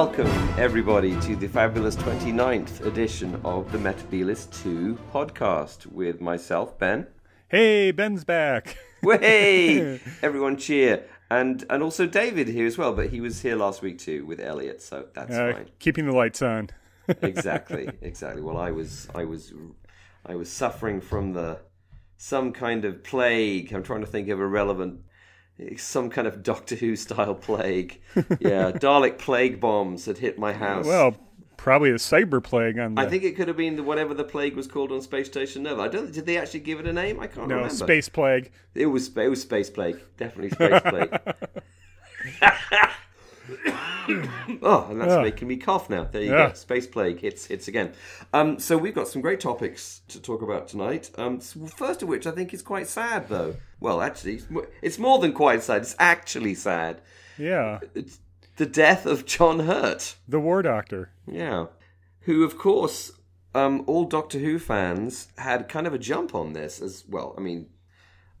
Welcome, everybody, to the fabulous 29th edition of the Metebelis 2 podcast with myself, Ben. Hey, Ben's back. Way! Everyone cheer. And and also David here as well, but he was here last week too with Elliot, so that's Uh, fine. keeping the lights on. exactly, exactly. Well, I was, I was, I was suffering from the some kind of plague. I'm trying to think of a relevant, some kind of Doctor Who style plague. Yeah, Dalek plague bombs had hit my house. Well, probably a cyber plague on the I think it could have been the, whatever the plague was called on Space Station Nova. I don't. Did they actually give it a name? I can't no remember. space plague. It was it was space plague. Definitely space plague. oh, and that's Yeah. making me cough now. There you Yeah. go. Space plague hits hits again. Um, so we've got some great topics to talk about tonight. Um, first of which I think is quite sad, though. Well, actually, it's it's more than quite sad. It's actually sad. Yeah, It's the death of John Hurt. the War Doctor. Yeah. Who, of course, um, all Doctor Who fans had kind of a jump on this as well. I mean,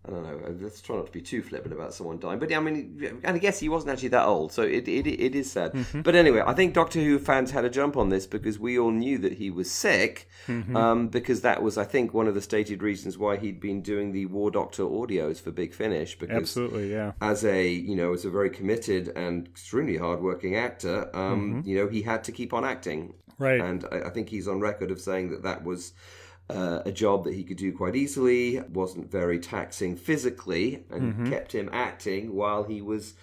I don't know. Let's try not to be too flippant about someone dying. But yeah, I mean, and I guess he wasn't actually that old, so it it, it is sad. But anyway, I think Doctor Who fans had a jump on this because we all knew that he was sick, um, because that was, I think, one of the stated reasons why he'd been doing the War Doctor audios for Big Finish. Because Absolutely, yeah. as a you know as a very committed and extremely hardworking actor, um, you know he had to keep on acting, Right. and I, I think he's on record of saying that that was uh, a job that he could do quite easily, wasn't very taxing physically, and kept him acting while he was.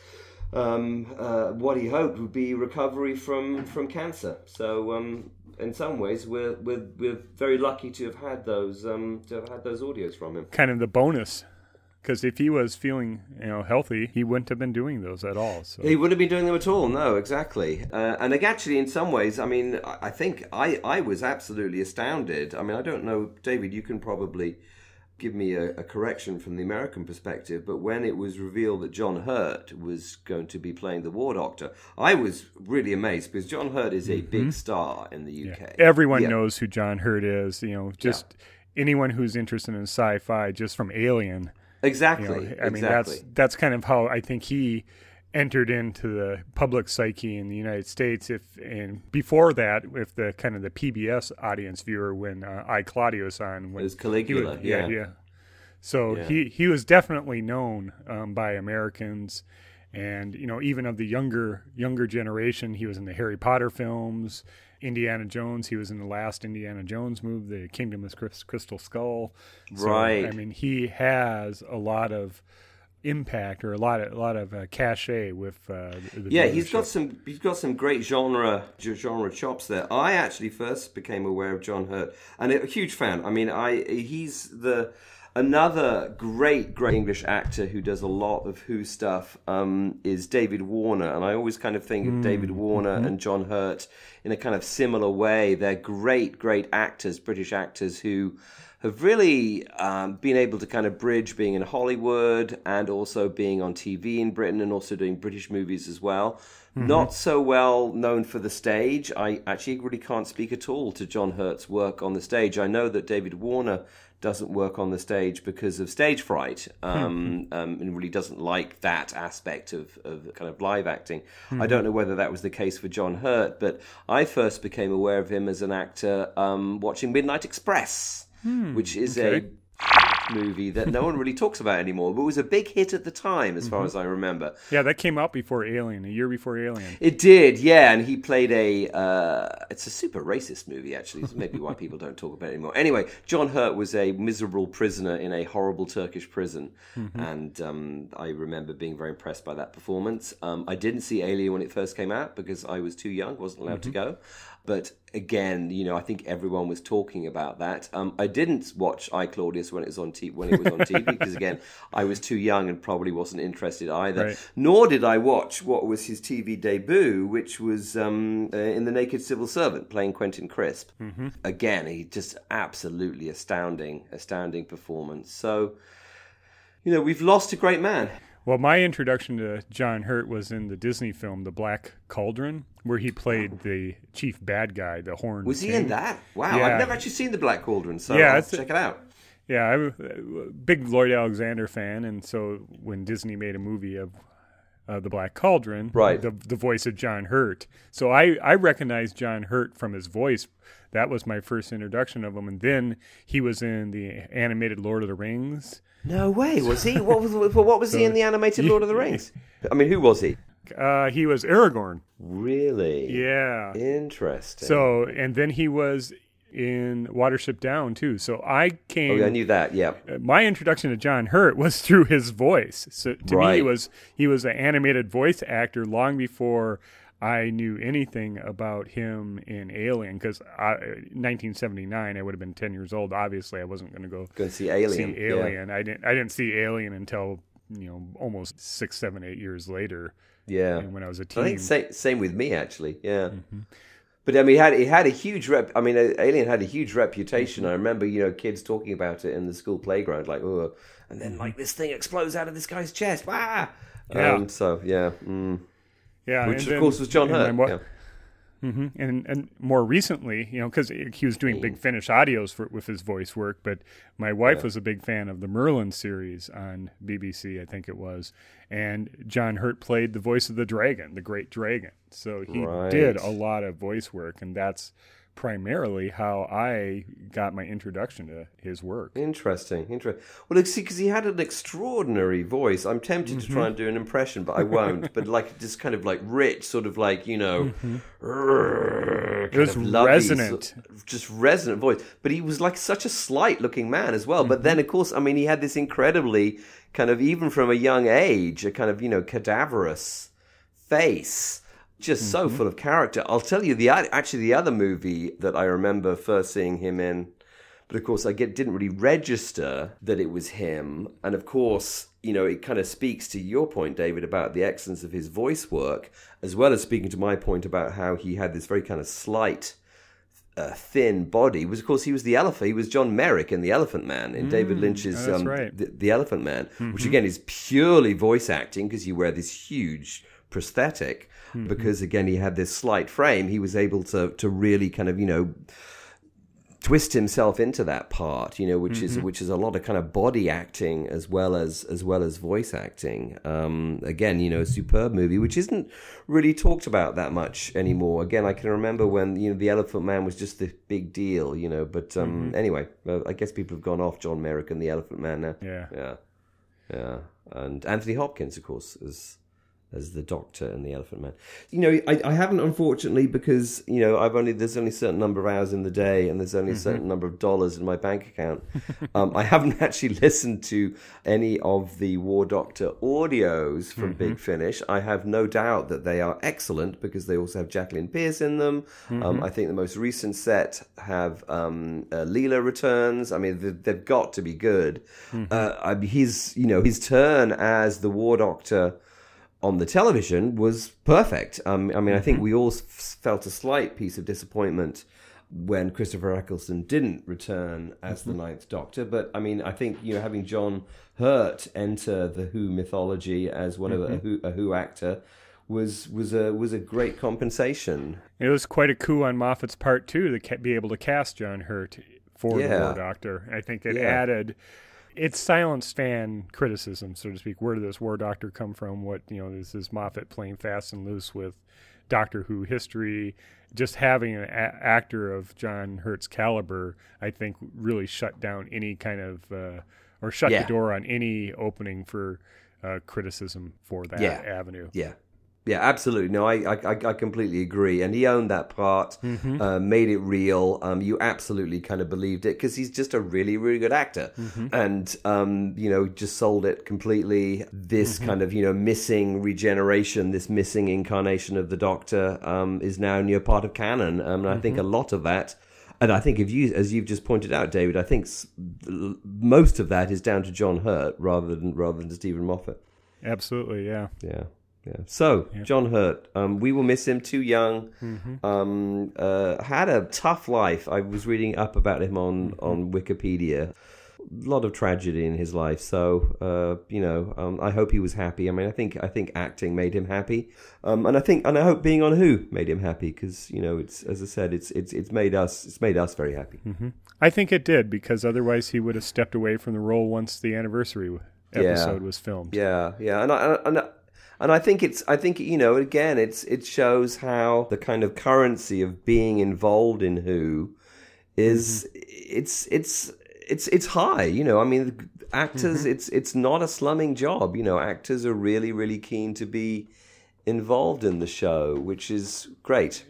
Um, uh, what he hoped would be recovery from, from cancer. So, um, in some ways, we're, we're we're very lucky to have had those um, to have had those audios from him. Kind of the bonus. Because if he was feeling, you know, healthy, he wouldn't have been doing those at all. So He wouldn't have been doing them at all. No, exactly. Uh, and like, actually, in some ways, I mean, I think I, I was absolutely astounded. I mean, I don't know, David. You can probably give me a, a correction from the American perspective, but when it was revealed that John Hurt was going to be playing the War Doctor, I was really amazed because John Hurt is a big star in the UK. everyone Yeah. knows who John Hurt is. You know, just anyone who's interested in sci-fi, just from Alien. Exactly. You know, I mean, exactly. that's that's kind of how I think he entered into the public psyche in the United States. If and before that, if the kind of the PBS audience viewer when uh, I Claudius on, when It was he Caligula. would- yeah. yeah. So Yeah. he he was definitely known um, by Americans, and you know even of the younger younger generation. He was in the Harry Potter films, Indiana Jones. He was in the last Indiana Jones movie, The Kingdom of Crys- Crystal Skull. So, Right. I mean, he has a lot of impact or a lot of a lot of uh, cachet with uh, Yeah, he's got some. He's got some great genre genre chops there. I actually first became aware of John Hurt, and a huge fan. I mean, I he's the another great great English actor who does a lot of Who stuff. Um, is David Warner, and I always kind of think of David Warner and John Hurt in a kind of similar way. They're great great actors, British actors who have really um, been able to kind of bridge being in Hollywood and also being on TV in Britain and also doing British movies as well. Not so well known for the stage. I actually really can't speak at all to John Hurt's work on the stage. I know that David Warner doesn't work on the stage because of stage fright um, um, and really doesn't like that aspect of, of kind of live acting. I don't know whether that was the case for John Hurt, but I first became aware of him as an actor um, watching Midnight Express, which is okay. a movie that no one really talks about anymore, but was a big hit at the time, as far as I remember. yeah, that came out before Alien, a year before Alien. It did, yeah, and he played a. Uh, it's a super racist movie, actually. It's maybe why people don't talk about it anymore. Anyway, John Hurt was a miserable prisoner in a horrible Turkish prison, and um, I remember being very impressed by that performance. Um, I didn't see Alien when it first came out because I was too young, wasn't allowed to go. But again, you know, I think everyone was talking about that. Um, I didn't watch I Claudius when it was on t- when it was on TV because again, I was too young and probably wasn't interested either. Right. Nor did I watch what was his TV debut, which was um, uh, in The Naked Civil Servant, playing Quentin Crisp. Mm-hmm. Again, he just absolutely astounding, astounding performance. So, you know, we've lost a great man. Well, my introduction to John Hurt was in the Disney film The Black Cauldron, where he played the chief bad guy, the Horn. Was he King. in that? Wow, Yeah. I've never actually seen The Black Cauldron, so Yeah, I'll check it out. Yeah, I'm a uh, big Lloyd Alexander fan, and so when Disney made a movie of uh, the Black Cauldron, Right. The the voice of John Hurt. So I I recognized John Hurt from his voice. That was my first introduction of him, and then he was in the animated Lord of the Rings. No way, was he? What was what was he in the animated Lord of the Rings? I mean, who was he? Uh, he was Aragorn. Really? Yeah. Interesting. So and then he was in Watership Down too. So I came. oh, yeah, I knew that. Yeah. my introduction to John Hurt was through his voice. So to me, he was he was an animated voice actor long before I knew anything about him in Alien. Because 1979, I would have been 10 years old. Obviously, I wasn't going to go go see Alien. see Alien. I didn't I didn't see Alien until you know almost six, seven, eight years later Yeah. when I was a teen. I think same, same with me actually. Yeah. Mm-hmm. But I mean, it had it had a huge rep. I mean, Alien had a huge reputation. Mm-hmm. I remember, you know, kids talking about it in the school playground, like, oh, and then like this thing explodes out of this guy's chest. Ah! Yeah. Um, so yeah, mm. yeah, which of then- course was John Hurt. what- yeah. Hmm And and more recently, you know, because he was doing Big Finish audios for, with his voice work, but my wife was a big fan of the Merlin series on BBC, I think it was, and John Hurt played the voice of the dragon, the Great Dragon. So he Right. did a lot of voice work, and that's primarily how I got my introduction to his work. Interesting, interesting. Well, see, because he had an extraordinary voice. I'm tempted to Mm-hmm. try and do an impression, but I won't. but like, just kind of like rich, sort of like you know, Mm-hmm. It was lovely, resonant. sort just resonant voice. But he was like such a slight looking man as well. But Mm-hmm. then, of course, I mean, he had this incredibly kind of even from a young age, a kind of you know cadaverous face. Just so Mm-hmm. full of character. I'll tell you the actually the other movie that I remember first seeing him in but of course I get, didn't really register that it was him. And of course, you know, it kind of speaks to your point, David, about the excellence of his voice work, as well as speaking to my point about how he had this very kind of slight, uh, thin body. Was of course he was the elephant. He was John Merrick in The Elephant Man in David Lynch's um, right. the, the Elephant Man, which again is purely voice acting because you wear this huge prosthetic. Because again, he had this slight frame, he was able to to really kind of you know twist himself into that part, you know, which is which is a lot of kind of body acting as well as as well as voice acting. Um, again, you know, a superb movie which isn't really talked about that much anymore. Again, I can remember when you know the Elephant Man was just the big deal, you know. But um, anyway, uh, I guess people have gone off John Merrick and the Elephant Man now. Yeah. yeah, yeah, and Anthony Hopkins, of course, as as the Doctor and the Elephant Man. You know, I, I haven't unfortunately because you know I've only there's only a certain number of hours in the day and there's only a certain number of dollars in my bank account. um, I haven't actually listened to any of the War Doctor audios from Big Finish. I have no doubt that they are excellent because they also have Jacqueline Pearce in them. Um, I think the most recent set have um, uh, Leela returns. I mean, they- they've got to be good. Uh, I, his you know his turn as the War Doctor on the television was perfect. Um, I mean, I think mm-hmm. we all s- felt a slight piece of disappointment when Christopher Eccleston didn't return as the mm-hmm. Ninth Doctor. But I mean, I think you know having John Hurt enter the Who mythology as one of a mm-hmm. Who, a Who actor was was a was a great compensation. It was quite a coup on Moffat's part too to be able to cast John Hurt for the Yeah. War Doctor. I think it Yeah. added. It silenced fan criticism, so to speak. Where did this War Doctor come from? What you know, this is Moffat playing fast and loose with Doctor Who history. Just having an a- actor of John Hurt's caliber, I think, really shut down any kind of uh, or shut Yeah. the door on any opening for uh, criticism for that Yeah. avenue. Yeah. Yeah, absolutely. No, I, I, I- I completely agree. And he owned that part, uh, made it real. Um, you absolutely kind of believed it because he's just a really, really good actor. And, um, you know, just sold it completely. This kind of, you know, missing regeneration, this missing incarnation of the Doctor um, is now near part of canon. Um, and I think a lot of that. And I think if you, as you've just pointed out, David, I think most of that is down to John Hurt rather than rather than to Steven Moffat. Absolutely, yeah. Yeah, yeah. So John Hurt, um, we will miss him. Too young. Mm-hmm. Um, uh, had a tough life. I was reading up about him on Mm-hmm. on Wikipedia. A lot of tragedy in his life. So uh, you know, um, I hope he was happy. I mean, I think I think acting made him happy, um, and I think and I hope being on Who made him happy because you know it's as I said, it's it's it's made us it's made us very happy. I think it did because otherwise he would have stepped away from the role once the anniversary episode was filmed. Yeah, yeah, and I, and I, and I think it's I think you know again it's it shows how the kind of currency of being involved in Who is mm-hmm. it's it's it's it's high. You know, I mean, actors mm-hmm. it's it's not a slumming job. You know, actors are really really keen to be involved in the show, which is great.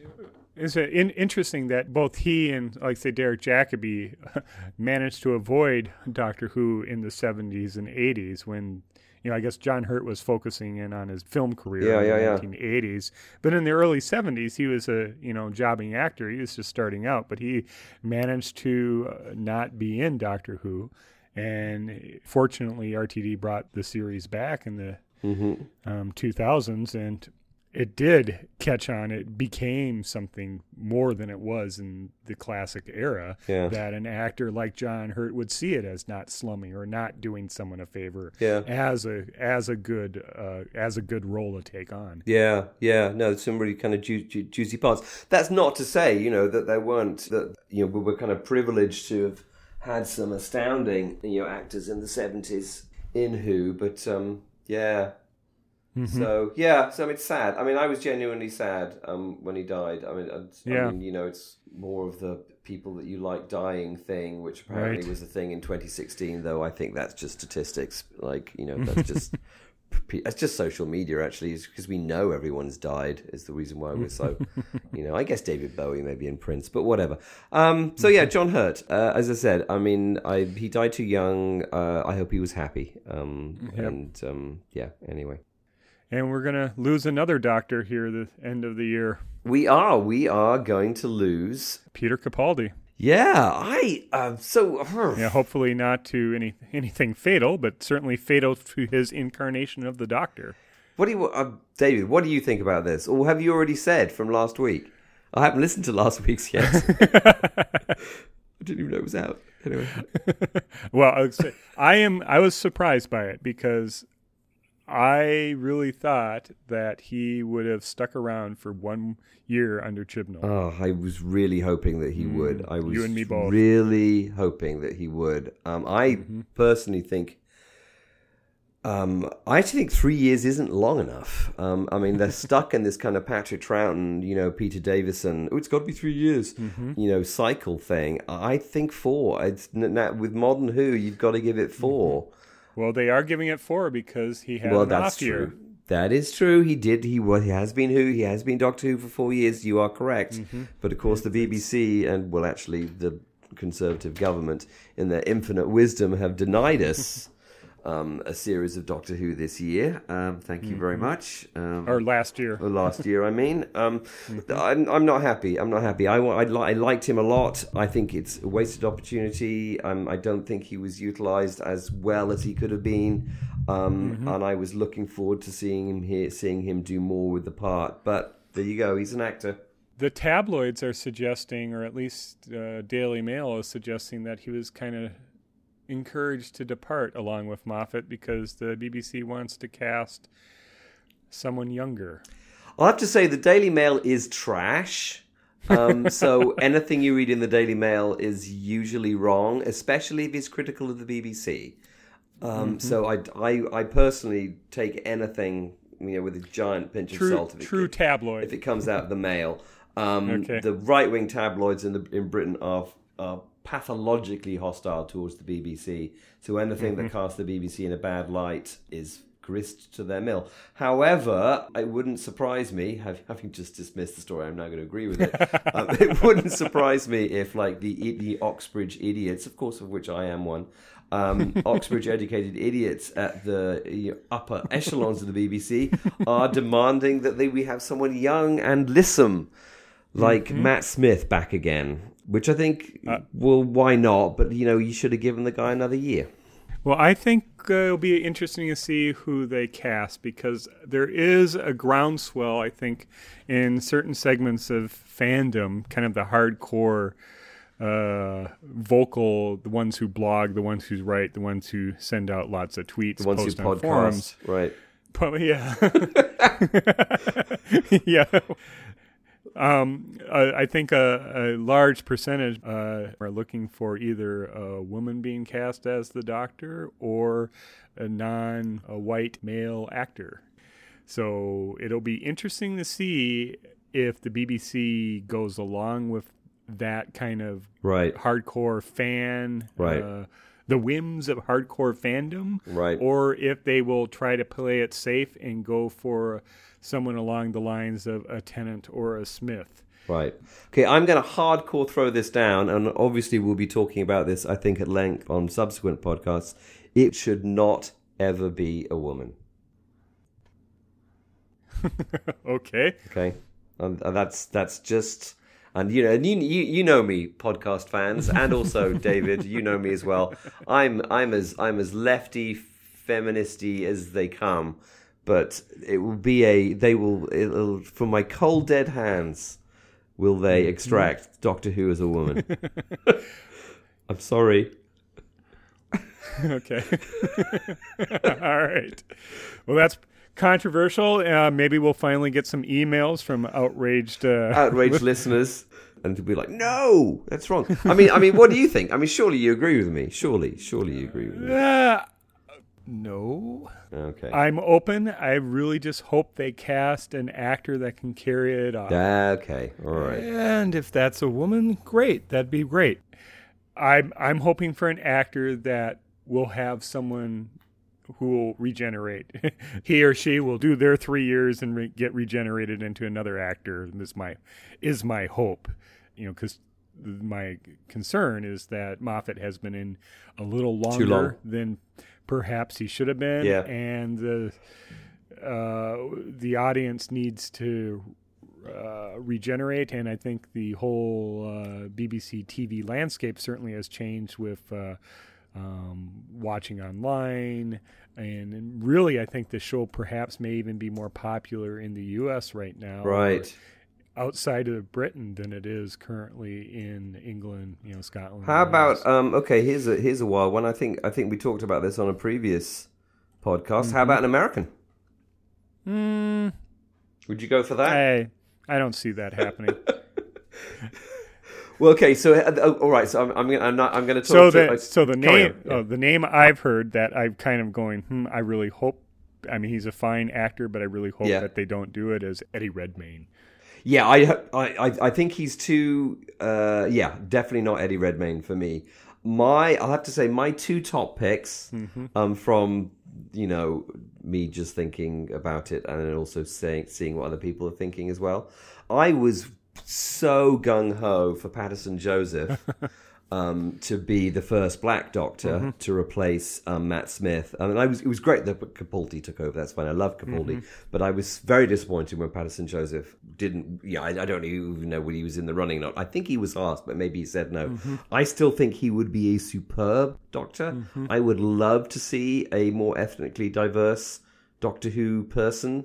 It's in, interesting that both he and, like say, Derek Jacobi managed to avoid Doctor Who in the 70s and 80s when, you know, I guess John Hurt was focusing in on his film career Yeah, in yeah, the yeah. 1980s. But in the early 70s, he was a, you know, jobbing actor. He was just starting out, but he managed to uh, not be in Doctor Who. And fortunately, RTD brought the series back in the um, 2000s, and it did catch on. It became something more than it was in the classic era. Yeah. That an actor like John Hurt would see it as not slumming or not doing someone a favor. Yeah. As a as a good uh, as a good role to take on. Yeah, yeah, no, some really kind of ju- ju- juicy parts. That's not to say, you know, that there weren't that you know we were kind of privileged to have had some astounding you know actors in the seventies in Who, but um, yeah. So yeah, so it's sad. I mean, I was genuinely sad um, when he died. I mean, and- I Yeah. mean, you know, it's more of the people that you like dying thing, which apparently Right. was a thing in 2016. Though I think that's just statistics. Like, you know, that's just it's just social media actually, because we know everyone's died is the reason why we're so. you know, I guess David Bowie maybe in Prince, but whatever. Um, so yeah, John Hurt. Uh, as I said, I mean, I he died too young. Uh, I hope he was happy. Um, And um, yeah, anyway. And we're gonna lose another doctor here the end of the year. We are. We are going to lose. Peter Capaldi. Yeah, I. Uh, so. Yeah, hopefully not to any anything fatal, but certainly fatal to his incarnation of the Doctor. What do you, uh, David? What do you think about this, or have you already said from last week? I haven't listened to last week's yet. I didn't even know it was out. Anyway, Well, I would say- I am. I was surprised by it because I really thought that he would have stuck around for one year under Chibnall. oh, I was really hoping that he would. I was you and me both. really hoping that he would. Um, I personally think. Um, I actually think three years isn't long enough. Um, I mean, they're stuck in this kind of Patrick Troughton, you know, Peter Davison. Oh, it's got to be three years, you know, cycle thing. I think four. It's now with Modern Who, you've got to give it 4 well, they are giving it four because he had Well, an that's off year. true. That is true. He did. He was. He has been Who. He has been Doctor Who for four years. You are correct. Mm-hmm. But of course, the BBC and well, actually, the Conservative government, in their infinite wisdom, have denied us um, a series of Doctor Who this year. Um, thank you very much. Um, Or last year. or last year, I mean. Um, I'm, I'm not happy. I'm not happy. I, I, I liked him a lot. I think it's a wasted opportunity. Um, I don't think he was utilized as well as he could have been. Um, And I was looking forward to seeing him here, seeing him do more with the part. But there you go. He's an actor. The tabloids are suggesting, or at least uh, Daily Mail is suggesting, that he was kind of encouraged to depart along with Moffat because the BBC wants to cast someone younger. I'll have to say the Daily Mail is trash. Um, so anything you read in the Daily Mail is usually wrong, especially if it's critical of the BBC. Um, So I, I, I personally take anything you know with a giant pinch of salt. if it- true tabloid. if it comes out of the Mail. Um, Okay. The right wing tabloids in the in Britain are are pathologically hostile towards the BBC. So anything Mm-hmm. that casts the BBC in a bad light is grist to their mill. However, it wouldn't surprise me, having just dismissed the story, I'm now going to agree with it. um, it wouldn't surprise me if, like the the Oxbridge idiots, of course, of which I am one. Um, Oxbridge educated idiots at the you know, upper echelons of the BBC are demanding that they, we have someone young and lissom like Matt Smith back again, which I think, well, why not? But you know, you should have given the guy another year. Well, I think uh, it'll be interesting to see who they cast because there is a groundswell, I think, in certain segments of fandom, kind of the hardcore uh, vocal, the ones who blog, the ones who write, the ones who send out lots of tweets, Once you post on forums. right? Po- yeah. yeah. Um, I, I think a, a large percentage uh, are looking for either a woman being cast as the doctor or a non-white male actor. So it'll be interesting to see if the BBC goes along with that kind of Right. hardcore fan, Right. uh, the whims of hardcore fandom, Right. or if they will try to play it safe and go for someone along the lines of a Tennant or a Smith. Right. Okay, I'm going to hardcore throw this down, and obviously we'll be talking about this, I think, at length on subsequent podcasts. It should not ever be a woman. okay. Okay, and that's that's just, and you know, and you you, you know me, podcast fans, and also David, you know me as well. I'm I'm as I'm as lefty, feministy as they come, but it will be a they will it'll from my cold dead hands will they mm-hmm. extract Doctor Who as a woman. I'm sorry. Okay. All right. Well, that's controversial. Uh, maybe we'll finally get some emails from outraged. Uh, outraged listeners and to be like, no, that's wrong. I mean, I mean, what do you think? I mean, surely you agree with me. Surely, surely you agree with me. uh, no. Okay. I'm open. I really just hope they cast an actor that can carry it off. Okay. All right. And if that's a woman, great. That'd be great. I'm I'm hoping for an actor that will have someone who will regenerate. he or she will do their three years and re- get regenerated into another actor. Is my is my hope. You know, because my concern is that Moffat has been in a little longer long. than perhaps he should have been, Yeah. and the uh, the audience needs to uh, regenerate, and I think the whole uh, BBC TV landscape certainly has changed with uh, um, watching online, and, and really, I think the show perhaps may even be more popular in the U.S. right now, Right. outside of Britain than it is currently in England, you know, Scotland. How about um? Okay, here's a here's a wild one. I think I think we talked about this on a previous podcast. How about an American? Hmm, Would you go for that? I I don't see that happening. Well, okay. So, uh, oh, all right. So I'm I'm gonna I'm, not, I'm going to talk. so to, the uh, so the name yeah. oh, the name I've heard that I'm kind of going hmm I really hope I mean he's a fine actor but I really hope Yeah. that they don't do it as Eddie Redmayne. Yeah, I, I, I- think he's too. Uh, yeah, definitely not Eddie Redmayne for me. My, I'll have to say, my two top picks, um, from you know me just thinking about it and then also saying, seeing what other people are thinking as well. I was so gung ho for Paterson Joseph. Um, to be the first Black Doctor to replace um, Matt Smith, I mean, I was it was great that Capaldi took over. That's fine. I love Capaldi, but I was very disappointed when Paterson Joseph didn't. Yeah, I, I don't even know whether he was in the running or not. I think he was asked, but maybe he said no. I still think he would be a superb Doctor. I would love to see a more ethnically diverse Doctor Who person.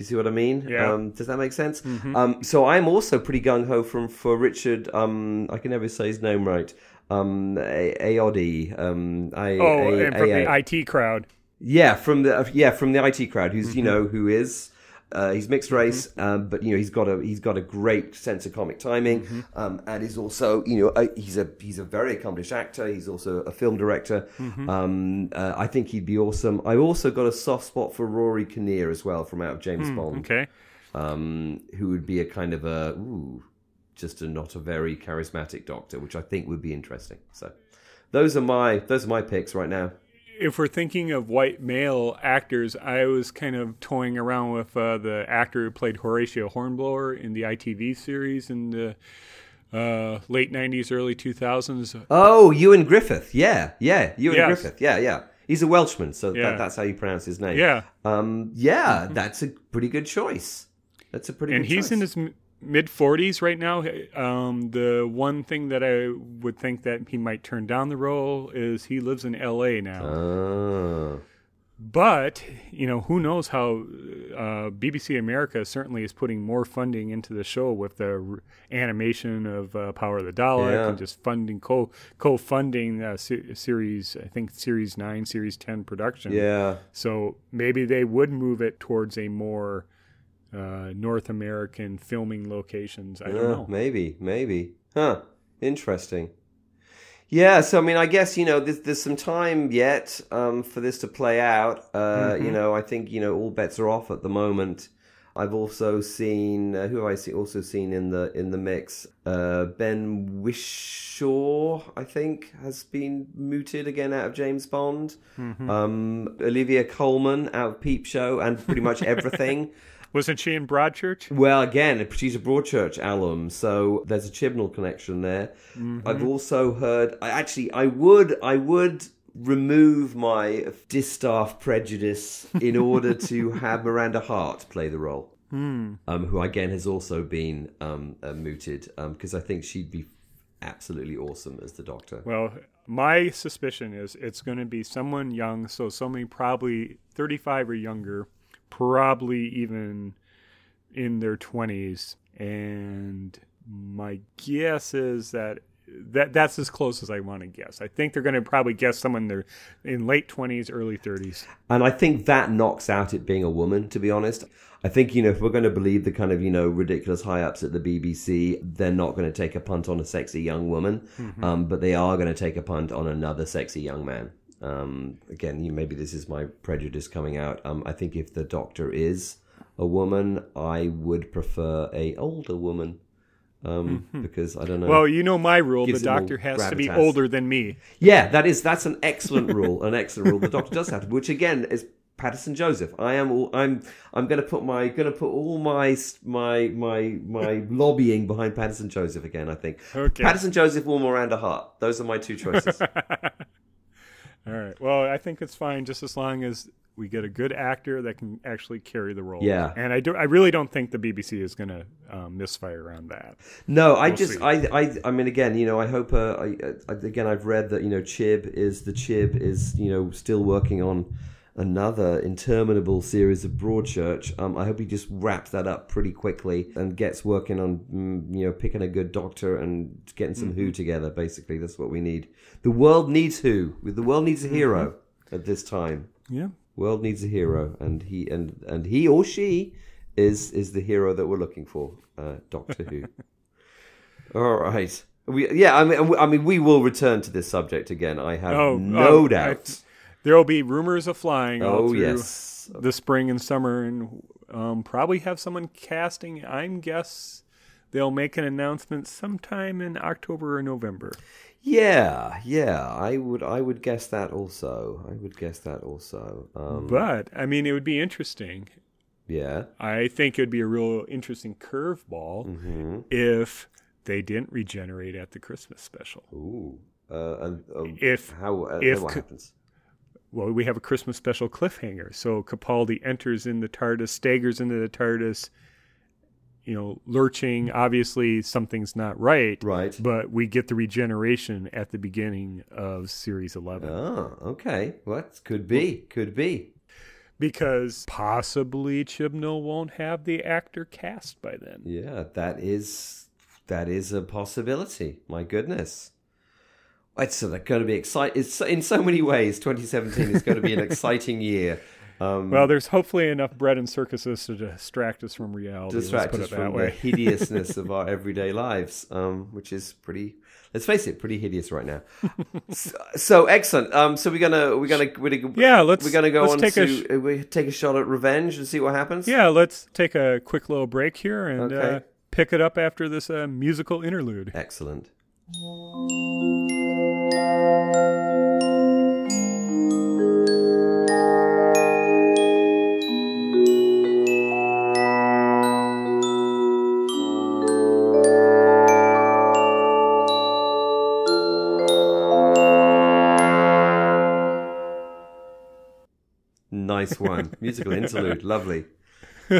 You see what I mean? Yeah. Um, does that make sense? Um, so I'm also pretty gung ho from for Richard. Um, I can never say his name right. Um. Um, I, Oh, A- and from A- the IT crowd. yeah, from the uh, yeah from the IT crowd, who's you know who is uh, he's mixed race, um, but you know he's got a he's got a great sense of comic timing, um, and is also you know a, he's a he's a very accomplished actor. He's also a film director. Um, uh, I think he'd be awesome. I also got a soft spot for Rory Kinnear as well from out of James Bond, Okay. um, who would be a kind of a ooh, just a not a very charismatic doctor, which I think would be interesting. So those are my those are my picks right now. If we're thinking of white male actors, I was kind of toying around with uh, the actor who played Horatio Hornblower in the ITV series in the uh, late '90s, early 2000s. Oh, Ioan Gruffudd. Yeah, yeah, Ioan Yes. Gruffudd. Yeah, yeah. He's a Welshman, so Yeah. that, that's how you pronounce his name. Yeah, Um, yeah, that's a pretty good choice. That's a pretty and good he's choice. in his mid 40s right now. Um, the one thing that I would think that he might turn down the role is he lives in L.A. now. Ah. But you know, who knows how uh, BBC America certainly is putting more funding into the show with the r- animation of uh, Power of the Dalek Yeah. and just funding co co funding uh, se- series. I think series nine, series ten production. yeah. So maybe they would move it towards a more uh, North American filming locations. I don't know. Maybe, maybe. Huh. Interesting. Yeah, so I mean, I guess you know, there's, there's some time yet um, for this to play out. Uh, You know, I think you know all bets are off at the moment. I've also seen uh, who have I see, also seen in the in the mix. Uh, ben Whishaw, I think, has been mooted again out of James Bond. Um, Olivia Colman out of Peep Show and pretty much everything. Wasn't she in Broadchurch? Well, again, she's a Broadchurch alum, so there's a Chibnall connection there. I've also heard. I actually, I would, I would remove my distaff prejudice in order to have Miranda Hart play the role, um, who again has also been um, uh, mooted because I think she'd be absolutely awesome as the Doctor. Well, my suspicion is it's going to be someone young, so somebody probably 35 or younger, probably even in their 20s. And my guess is that that that's as close as I want to guess. I think they're going to probably guess someone they're in late 20s, early 30s. And I think that knocks out it being a woman, to be honest. I think, you know, if we're going to believe the kind of, you know, ridiculous high ups at the BBC, they're not going to take a punt on a sexy young woman, um, but they are going to take a punt on another sexy young man. Um, again, you, maybe this is my prejudice coming out. Um, I think if the doctor is a woman, I would prefer a older woman. Um, because I don't know. Well, you know my rule: the Gives it more doctor has to be older than me. Yeah, that is that's an excellent rule. An excellent rule. The doctor does have to, which again is Paterson Joseph. I am all, I'm I'm going to put my going to put all my my my my lobbying behind Paterson Joseph again. I think Okay. Paterson Joseph or Miranda Hart. Those are my two choices. All right. Well, I think it's fine just as long as we get a good actor that can actually carry the role. Yeah. And I do. I really don't think the BBC is going to um, misfire on that. No, I We'll just, see. I, I, I mean, again, you know, I hope, uh, I, I, again, I've read that, you know, Chib is the Chib is, you know, still working on another interminable series of Broadchurch. Um, I hope he just wraps that up pretty quickly and gets working on, mm, you know, picking a good doctor and getting some Who together. Basically, that's what we need. The world needs Who. The world needs a hero at this time. Yeah. World needs a hero, and he and and he or she is is the hero that we're looking for. Uh, Doctor Who. All right. We, yeah, I mean, I mean, we will return to this subject again. I have Oh, no oh, doubt. There will be rumors of flying all oh through yes, the spring and summer, and um, probably have someone casting. I'm guess they'll make an announcement sometime in October or November. yeah, yeah. I would, I would guess that also. I would guess that also. Um, But I mean, it would be interesting. yeah, I think it would be a real interesting curveball Mm-hmm. if they didn't regenerate at the Christmas special. ooh. Uh, and um, If how uh, if what happens? Well, we have a Christmas special cliffhanger. So Capaldi enters in the TARDIS, staggers into the TARDIS, you know, lurching. Obviously, something's not right. Right. But we get the regeneration at the beginning of Series 11. Oh, okay. What could be? Could be. because possibly Chibnall won't have the actor cast by then. Yeah, that is that is a possibility. My goodness. It's going to be exciting. In so many ways. 2017 is going to be an exciting year. Um, Well, there's hopefully enough bread and circuses to distract us from reality. distract us put it that from the hideousness of our everyday lives, um, which is pretty. Let's face it, pretty hideous right now. so, so excellent. Um, so we're gonna we're gonna we're gonna, Yeah, let's- we're gonna go let's on take a to sh- uh, we take a shot at revenge and see what happens. Yeah, let's take a quick little break here and Okay. uh, pick it up after this uh, musical interlude. excellent. Nice one. Musical interlude. Lovely.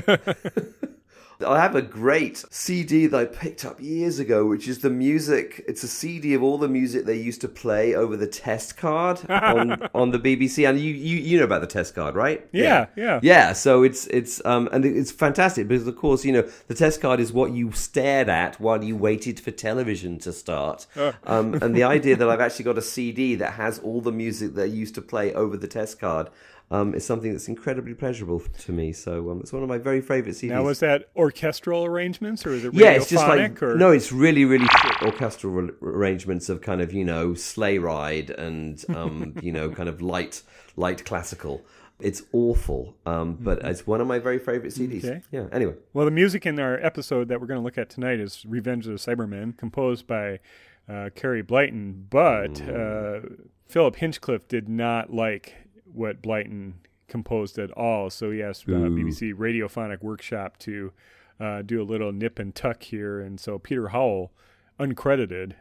I have a great CD that I picked up years ago, which is the music. It's a CD of all the music they used to play over the test card on, on the BBC. And you, you you know about the test card, right? Yeah, yeah. Yeah, so it's it's um and it's fantastic because of course you know the test card is what you stared at while you waited for television to start. Um, and the idea that I've actually got a CD that has all the music that I used to play over the test card um, is something that's incredibly pleasurable to me. So um, it's one of my very favourite CDs. Now, was that orchestral arrangements or is it yeah, it's just like or? no, it's really really thick orchestral ar- arrangements of kind of you know sleigh ride and um, you know kind of light light classical. It's awful, um, but it's one of my very favorite CDs. Okay. Yeah. Anyway, Well, the music in our episode that we're going to look at tonight is Revenge of the Cybermen, composed by uh, Carey Blyton. But uh, Philip Hinchcliffe did not like what Blyton composed at all. So he asked uh, BBC Radiophonic Workshop to uh, do a little nip and tuck here. And so Peter Howell, uncredited,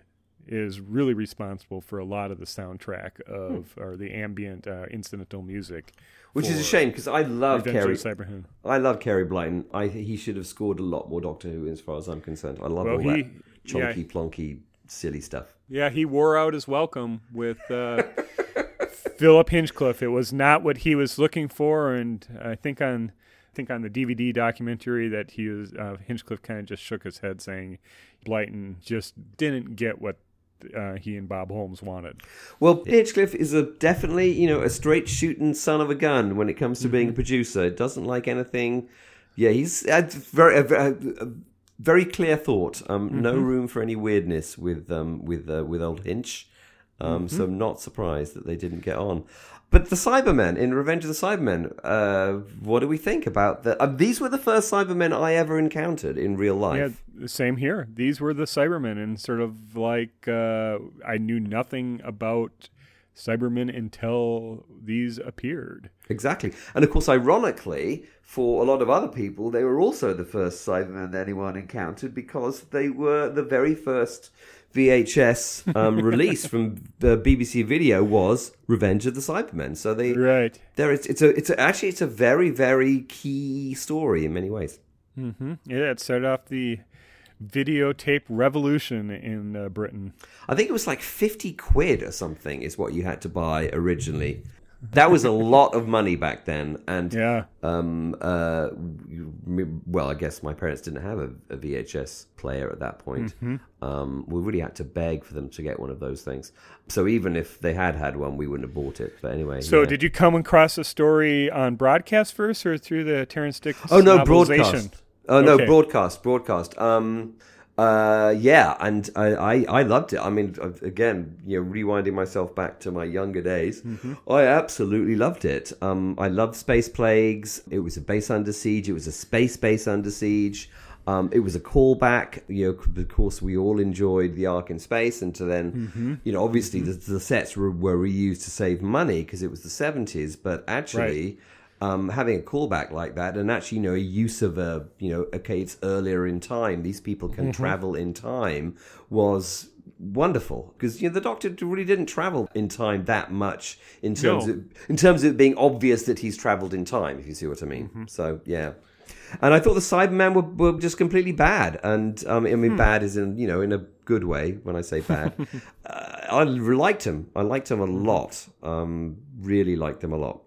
is really responsible for a lot of the soundtrack of, or the ambient uh, incidental music. which is a shame because I love Revenge Carey. of. I love Carey Blyton. I he should have scored a lot more Doctor Who, as far as I'm concerned. I love Well, all he- that yeah. plonky silly stuff. Yeah, he wore out his welcome with uh, Philip Hinchcliffe. It was not what he was looking for, and I think on I think on the DVD documentary that he was uh, Hinchcliffe kind of just shook his head, saying Blyton just didn't get what uh, he and Bob Holmes wanted. Well, Hinchcliffe is a definitely, you know, a straight shooting son of a gun when it comes to being a producer. Doesn't like anything. Yeah, he's had very a very clear thought. Um, No room for any weirdness with um, with uh, with old Hinch. Um, So I'm not surprised that they didn't get on. But the Cybermen in Revenge of the Cybermen, uh, what do we think about that? Uh, these were the first Cybermen I ever encountered in real life. Yeah, same here. These were the Cybermen, and sort of like uh, I knew nothing about Cybermen until these appeared. Exactly. And of course, ironically, for a lot of other people, they were also the first Cybermen that anyone encountered because they were the very first VHS um, release from the BBC Video was Revenge of the Cybermen. So they, Right. there it's, it's a, it's a, actually it's a very, very key story in many ways. Mm-hmm. Yeah, it started off the videotape revolution in uh, Britain. I think it was like 50 quid or something is what you had to buy originally. That was a lot of money back then. And Yeah. um, uh, well, I guess my parents didn't have a, a VHS player at that point. Mm-hmm. Um, we really had to beg for them to get one of those things. So even if they had had one, we wouldn't have bought it. But anyway. So, yeah. did you come across a story on broadcast first, or through the Terrance Dicks? Oh no, broadcast. Oh no, Okay. broadcast, broadcast. Um, uh, yeah, and I, I, I loved it. I mean, uh, again, you know, rewinding myself back to my younger days, Mm-hmm. I absolutely loved it. Um, I loved Space Plagues. It was a base under siege. It was a space base under siege. Um, it was a callback. You know, of course, we all enjoyed the Ark in space, and to then, Mm-hmm. you know, obviously the, the sets were, were reused to save money because it was the seventies. But actually, um, having a callback like that, and actually, you know, a use of a, you know, okay, it's earlier in time. These people can travel in time was wonderful because you know the Doctor really didn't travel in time that much in terms No. of in terms of it being obvious that he's travelled in time. If you see what I mean. So yeah. And I thought the Cybermen were, were just completely bad, and um, I mean, bad is in you know in a good way. When I say bad, uh, I liked him. I liked him a lot. Um, really liked them a lot.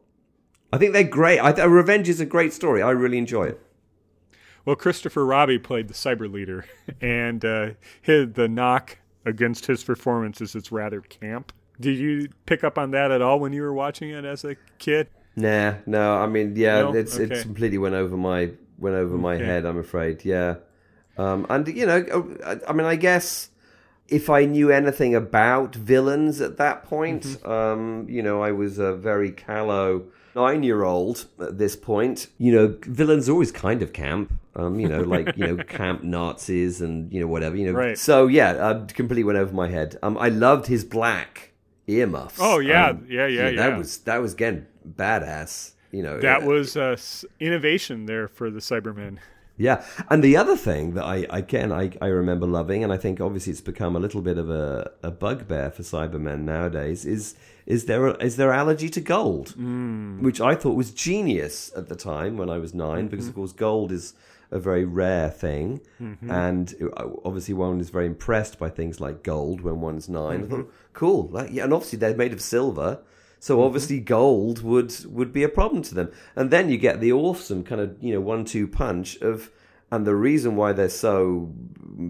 I think they're great. I th- Revenge is a great story. I really enjoy it. Well, Christopher Robbie played the cyber leader, and uh, his, the knock against his performance is it's rather camp. Did you pick up on that at all when you were watching it as a kid? Nah, no. I mean, yeah, No? it's Okay. it's completely went over my went over my Okay. head. I'm afraid. Yeah, um, and you know, I, I mean, I guess if I knew anything about villains at that point, Mm-hmm. um, you know, I was a very callow nine year old at this point. You know, villains are always kind of camp. Um, you know, like you know, camp Nazis and you know whatever. You know, Right. so yeah, uh, completely went over my head. Um, I loved his black earmuffs. Oh, yeah. Um, Yeah, yeah, That yeah. was that was again badass. You know That uh, was uh, innovation there for the Cybermen. yeah. And the other thing that I again I, I remember loving, and I think obviously it's become a little bit of a, a bugbear for Cybermen nowadays, is is their is their allergy to gold, hmm. which I thought was genius at the time when I was 9 because of mm-hmm. course gold is a very rare thing, mm-hmm. and it- uh, obviously one is very impressed by things like gold when one's 9 I thought, mm-hmm. cool, that, yeah, and obviously they're made of silver. So obviously gold would would be a problem to them. And then you get the awesome kind of, you know, one two punch of and the reason why they're so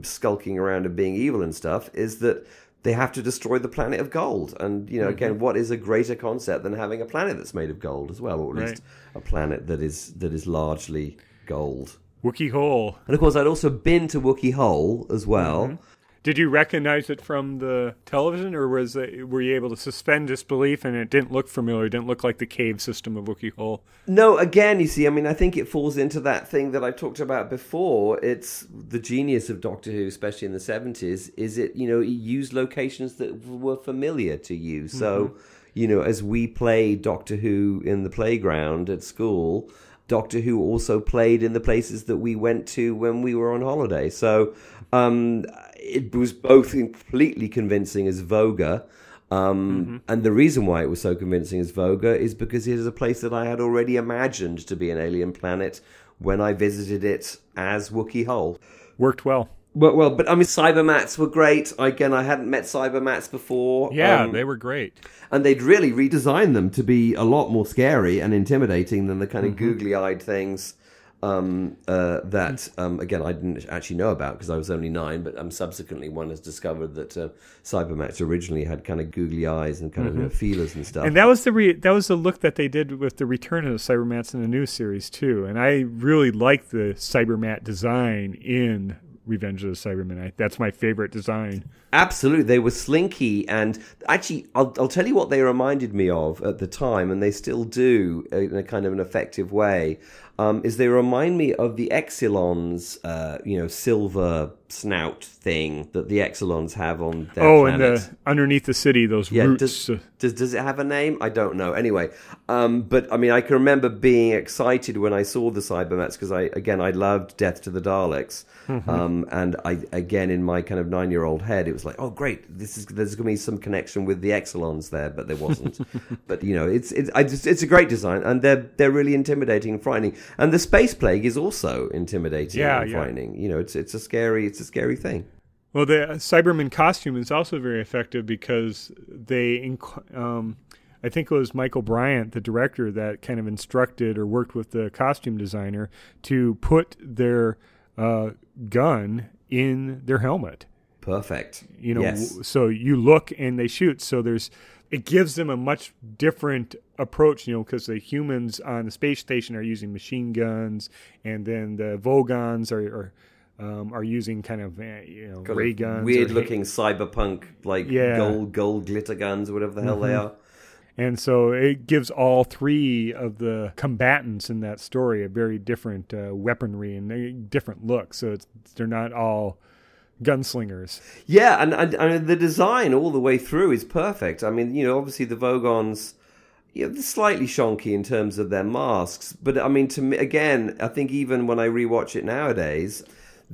skulking around and being evil and stuff is that they have to destroy the planet of gold. And you know, Mm-hmm. again, what is a greater concept than having a planet that's made of gold as well, or at least Right. a planet that is that is largely gold. Wookey Hole. And of course, I'd also been to Wookey Hole as well. Mm-hmm. Did you recognize it from the television, or was it, were you able to suspend disbelief and it didn't look familiar? It didn't look like the cave system of Wookey Hole. No, again, you see, I mean, I think it falls into that thing that I talked about before. It's the genius of Doctor Who, especially in the 70s, is it, you know, it used locations that were familiar to you. So, you know, as we played Doctor Who in the playground at school, Doctor Who also played in the places that we went to when we were on holiday. So um, it was both completely convincing as Voga. Um, And the reason why it was so convincing as Voga is because it is a place that I had already imagined to be an alien planet when I visited it as Wookey Hole. Worked well. Well, well, but I mean, Cybermats were great. Again, I hadn't met Cybermats before. Yeah, um, they were great. and they'd really redesigned them to be a lot more scary and intimidating than the kind Mm-hmm. of googly-eyed things um, uh, that, um, again, I didn't actually know about because I was only nine. But um, subsequently, one has discovered that uh, Cybermats originally had kind of googly eyes and kind of you know, feelers and stuff. Mm-hmm. And that was the re- that was the look that they did with the return of the Cybermats in the new series too. And I really like the Cybermat design in Revenge of the Cybermen. I, that's my favorite design. Absolutely, they were slinky, and actually, I'll, I'll tell you what they reminded me of at the time, and they still do in a kind of an effective way. Um, is they remind me of the Exilon's, uh, you know, silver snout thing that the Exilons have on their oh, and the underneath the city, those Yeah, roots. does, uh, does does it have a name? I don't know. Anyway, um, but I mean, I can remember being excited when I saw the Cybermats because I again I loved Death to the Daleks, Mm-hmm. um, and I again in my kind of nine year old head it was like, oh great, this is there's going to be some connection with the Exilons there, but there wasn't. but you know, it's it's I just, it's a great design, and they're they're really intimidating and frightening, and the space plague is also intimidating Yeah, and yeah. You know, it's it's a scary it's a scary thing. Well, the Cyberman costume is also very effective because they, inc- um, I think it was Michael Briant, the director, that kind of instructed or worked with the costume designer to put their uh, gun in their helmet. Perfect. You know, yes. so you look and they shoot. So there's, it gives them a much different approach, you know, because the humans on the space station are using machine guns, and then the Vogans are. are um, are using kind of uh, you know Got ray guns, weird ha- looking cyberpunk like Yeah. Mm-hmm. gold gold glitter guns whatever the hell they are. And so it gives all three of the combatants in that story a very different uh, weaponry and a different look. So it's, they're not all gunslingers. Yeah, and, and and the design all the way through is perfect. I mean, you know, obviously the Vogans, they're slightly shonky in terms of their masks, but I mean, to me, again, I think even when I rewatch it nowadays,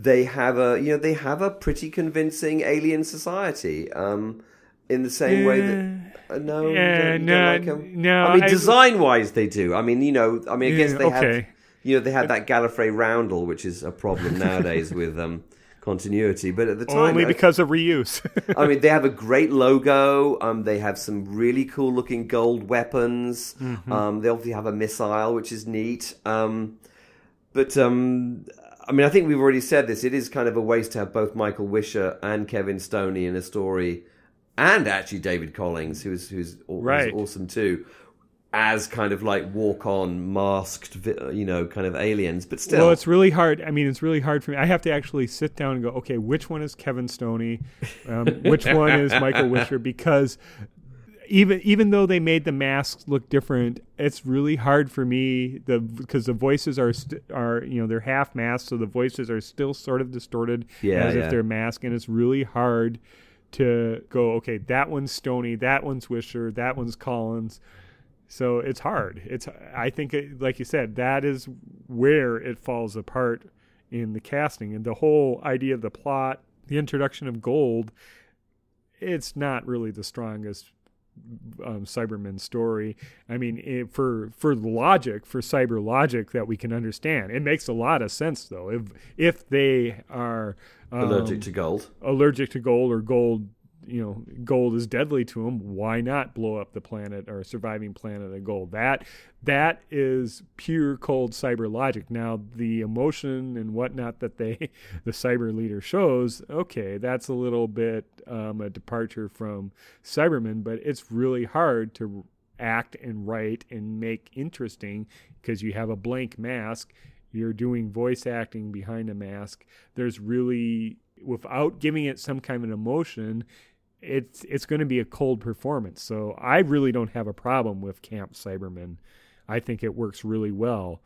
they have a you know they have a pretty convincing alien society. Um, in the same way that uh, no, Yeah, don't, no, don't like no, I mean, I- design wise, they do. I mean, you know, I mean, I guess Yeah, they have okay. you know, they had that Gallifrey roundel, which is a problem nowadays with um, continuity. But at the time, Only because of reuse. I mean, they have a great logo. Um, they have some really cool looking gold weapons. Mm-hmm. Um, they obviously have a missile, which is neat. Um, but um, I mean, I think we've already said this. It is kind of a waste to have both Michael Wisher and Kevin Stoney in a story, and actually David Collings, who's who's, who's awesome too. As kind of like walk on masked, you know, kind of aliens, but still, well, it's really hard. I mean, it's really hard for me. I have to actually sit down and go, okay, which one is Kevin Stoney? Um, which one is Michael Wisher? Because even even though they made the masks look different, it's really hard for me the because the voices are st- are you know they're half masked, so the voices are still sort of distorted Yeah, as yeah. if they're masked, and it's really hard to go. Okay, that one's Stoney, that one's Wisher, that one's Collings. So it's hard. It's I think it, like you said that is where it falls apart in the casting and the whole idea of the plot, the introduction of gold. It's not really the strongest um, Cyberman story. I mean, it, for for logic, for cyber logic that we can understand, it makes a lot of sense though. If if they are um, allergic to gold. allergic to gold or gold you know gold is deadly to them why not blow up the planet or a surviving planet of gold? That that is pure cold cyber logic. Now the emotion and whatnot that they the cyber leader shows okay that's a little bit um, a departure from cybermen but it's really hard to act and write and make interesting because you have a blank mask. You're doing voice acting behind a mask. There's really without giving it some kind of emotion, it's it's going to be a cold performance. So I really don't have a problem with Camp Cyberman. I think it works really well.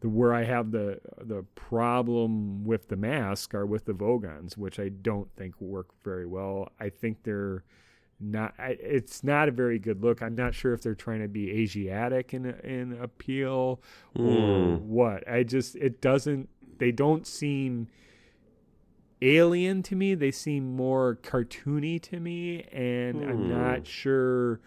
The where I have the the problem with the mask are with the Vogans, which I don't think work very well. I think they're not. It's not a very good look. I'm not sure if they're trying to be Asiatic in in appeal or mm. what. I just it doesn't. They don't seem alien to me. They seem more cartoony to me, and hmm. I'm not sure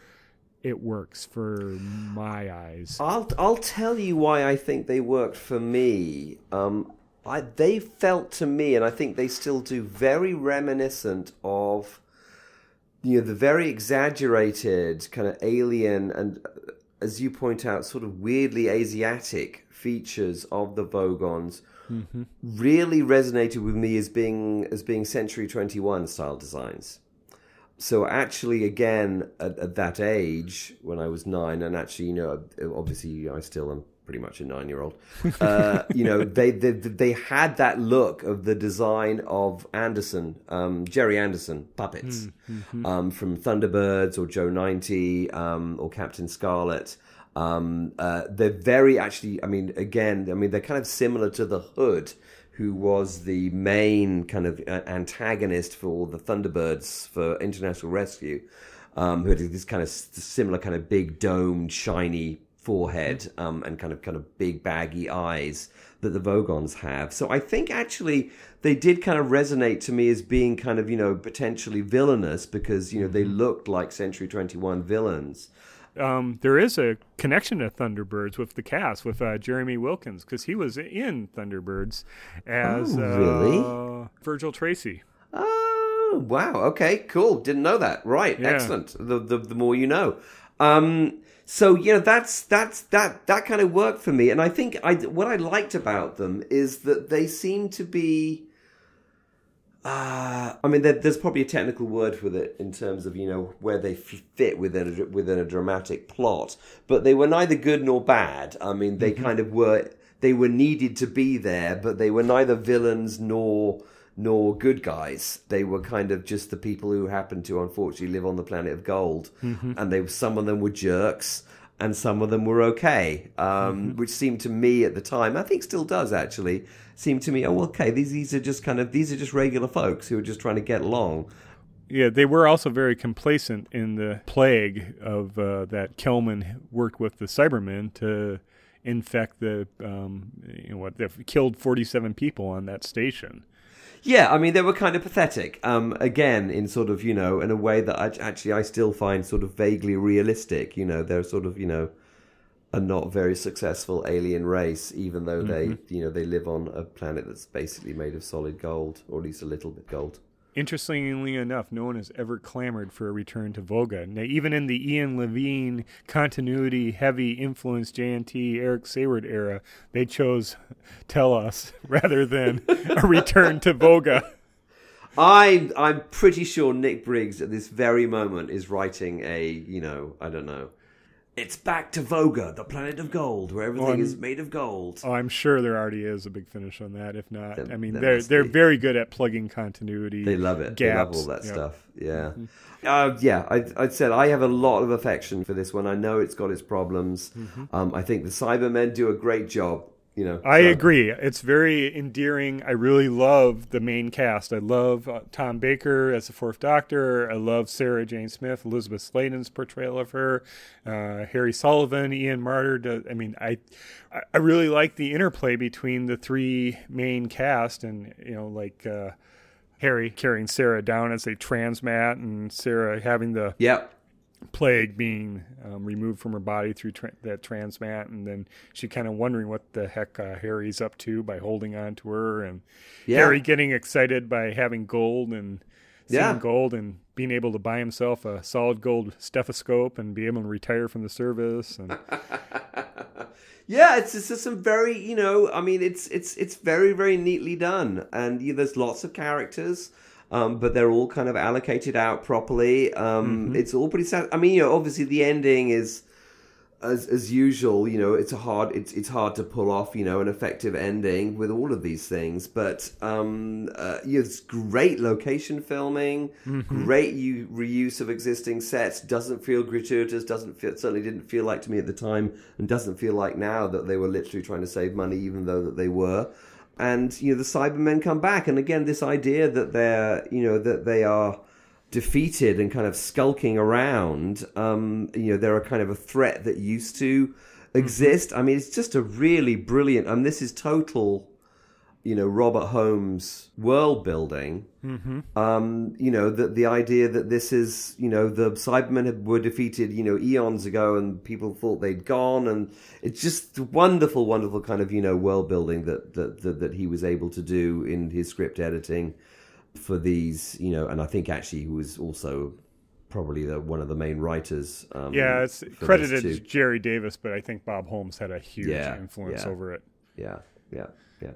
it works for my eyes. I'll I'll tell you why I think they worked for me. Um, I they felt to me, and I think they still do, very reminiscent of you know the very exaggerated kind of alien and, as you point out, sort of weirdly Asiatic features of the Vogans mm-hmm. really resonated with me as being as being Century Twenty One style designs. So actually, again, at, at, that age when I was nine, and actually, you know, obviously, I still am pretty much a nine-year-old. Uh, you know, they, they they had that look of the design of Anderson, um, Gerry Anderson puppets mm-hmm. um, from Thunderbirds or Joe ninety um, or Captain Scarlet. Um, uh, they're very actually. I mean, again, I mean, they're kind of similar to the Hood, who was the main kind of uh, antagonist for the Thunderbirds for International Rescue, um, who had this kind of similar kind of big domed, shiny forehead um, and kind of kind of big baggy eyes that the Vogans have. So I think actually they did kind of resonate to me as being kind of you know potentially villainous because you know they mm-hmm. looked like Century Twenty One villains um, there is a connection to Thunderbirds with the cast with uh, Jeremy Wilkins because he was in Thunderbirds as oh, really? uh, Virgil Tracy. Oh wow! Okay, cool. Didn't know that. Right, yeah. excellent. The, the the more you know. Um, so you know that's that's that that kind of worked for me, and I think I what I liked about them is that they seem to be uh, I mean, there, there's probably a technical word for it in terms of you know where they fit within a, within a dramatic plot, but they were neither good nor bad. I mean, they mm-hmm. kind of were they were needed to be there, but they were neither villains nor nor good guys. They were kind of just the people who happened to unfortunately live on the planet of gold, mm-hmm. and they some of them were jerks, and some of them were okay, um, mm-hmm. which seemed to me at the time, I think still does actually, seem to me, oh, okay, these, these are just kind of, these are just regular folks who are just trying to get along. Yeah, they were also very complacent in the plague of uh, that Kellman worked with the Cybermen to infect the, um, you know, what, they've killed 47 people on that station. Yeah, I mean they were kind of pathetic. Um, again, in sort of you know, in a way that I, actually I still find sort of vaguely realistic. You know, they're sort of you know, a not very successful alien race, even though mm-hmm. they you know they live on a planet that's basically made of solid gold, or at least a little bit gold. Interestingly enough, no one has ever clamored for a return to Voga. Now, even in the Ian Levine continuity heavy influence JNT Eric Saward era, they chose Telos rather than a return to Voga. I'm I'm pretty sure Nick Briggs at this very moment is writing a you know I don't know it's back to Voga, the planet of gold, where everything is made of gold. Oh, I'm sure there already is a big finish on that. If not, then, I mean, they're they're be. very good at plugging continuity. They love it. Gaps. They love all that yep. stuff. Yeah, mm-hmm. uh, yeah. I, I said I have a lot of affection for this one. I know it's got its problems. Mm-hmm. Um, I think the Cybermen do a great job you know. I so. agree. It's very endearing. I really love the main cast. I love uh, Tom Baker as the Fourth Doctor. I love Sarah Jane Smith, Elizabeth Sladen's portrayal of her, uh, Harry Sullivan, Ian Marter. Does, I mean, I I really like the interplay between the three main cast, and you know, like. Uh, Harry carrying Sarah down as a transmat, and Sarah having the yep plague being um, removed from her body through tra- that transmat, and then she kind of wondering what the heck uh, Harry's up to by holding on to her, and yeah. Harry getting excited by having gold and seeing Yeah. gold and being able to buy himself a solid gold stethoscope and be able to retire from the service. And Yeah, it's it's just some very you know I mean it's it's it's very very neatly done and you, there's lots of characters. Um, but they're all kind of allocated out properly. Um, It's all pretty sad. I mean, you know, obviously the ending is, as as usual, you know, it's a hard it's it's hard to pull off, you know, an effective ending with all of these things. But um, uh, yeah, it's great location filming, great u- reuse of existing sets. Doesn't feel gratuitous. Doesn't feel certainly didn't feel like to me at the time, and doesn't feel like now that they were literally trying to save money, even though that they were. And you know, the Cybermen come back, and again, this idea that they're you know that they are defeated and kind of skulking around. Um, you know, they're a kind of a threat that used to exist. I mean, it's just a really brilliant. And this is total, you know, Robert Holmes world building. Um, you know, the the idea that this is, you know, the Cybermen had, were defeated, you know, eons ago, and people thought they'd gone, and it's just wonderful, wonderful kind of, you know, world building that that that, that he was able to do in his script editing for these, you know, and I think actually he was also probably the, one of the main writers. Um, yeah, it's credited to Gerry Davis, but I think Bob Holmes had a huge Yeah, influence yeah. over it. Yeah, yeah, yeah.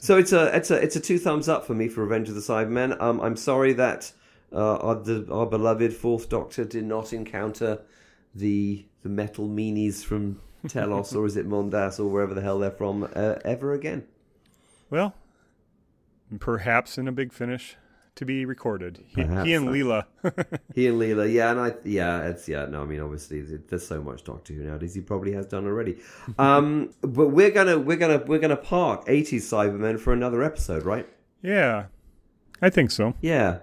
So it's a it's a it's a two thumbs up for me for Revenge of the Cybermen. Um, I'm sorry that uh, our the, our beloved Fourth Doctor did not encounter the the metal meanies from Telos or is it Mondas or wherever the hell they're from uh, ever again. Well, perhaps in a big finish to be recorded. He, he and uh, Leela. He and Leela, yeah, and I, yeah, it's yeah. No, I mean, obviously, there's so much Doctor Who nowadays. He probably has done already. Um, but we're gonna, we're gonna, we're gonna park 80s Cybermen for another episode, right? yeah, I think so. Yeah.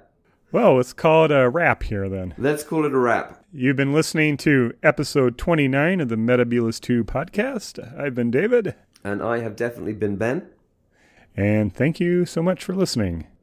Well, let's call it a wrap here then. Let's call it a wrap. You've been listening to episode 29 of the Metebelis 2 podcast. I've been David, And I have definitely been Ben. and thank you so much for listening.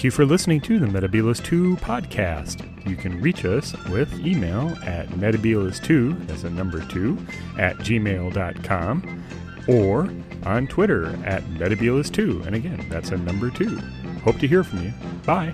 Thank you for listening to the Metebelis 2 podcast. You can reach us with email at metabulus2, that's a number 2, at gmail.com, or on Twitter at metabulus2, and again, that's a number 2. Hope to hear from you. Bye.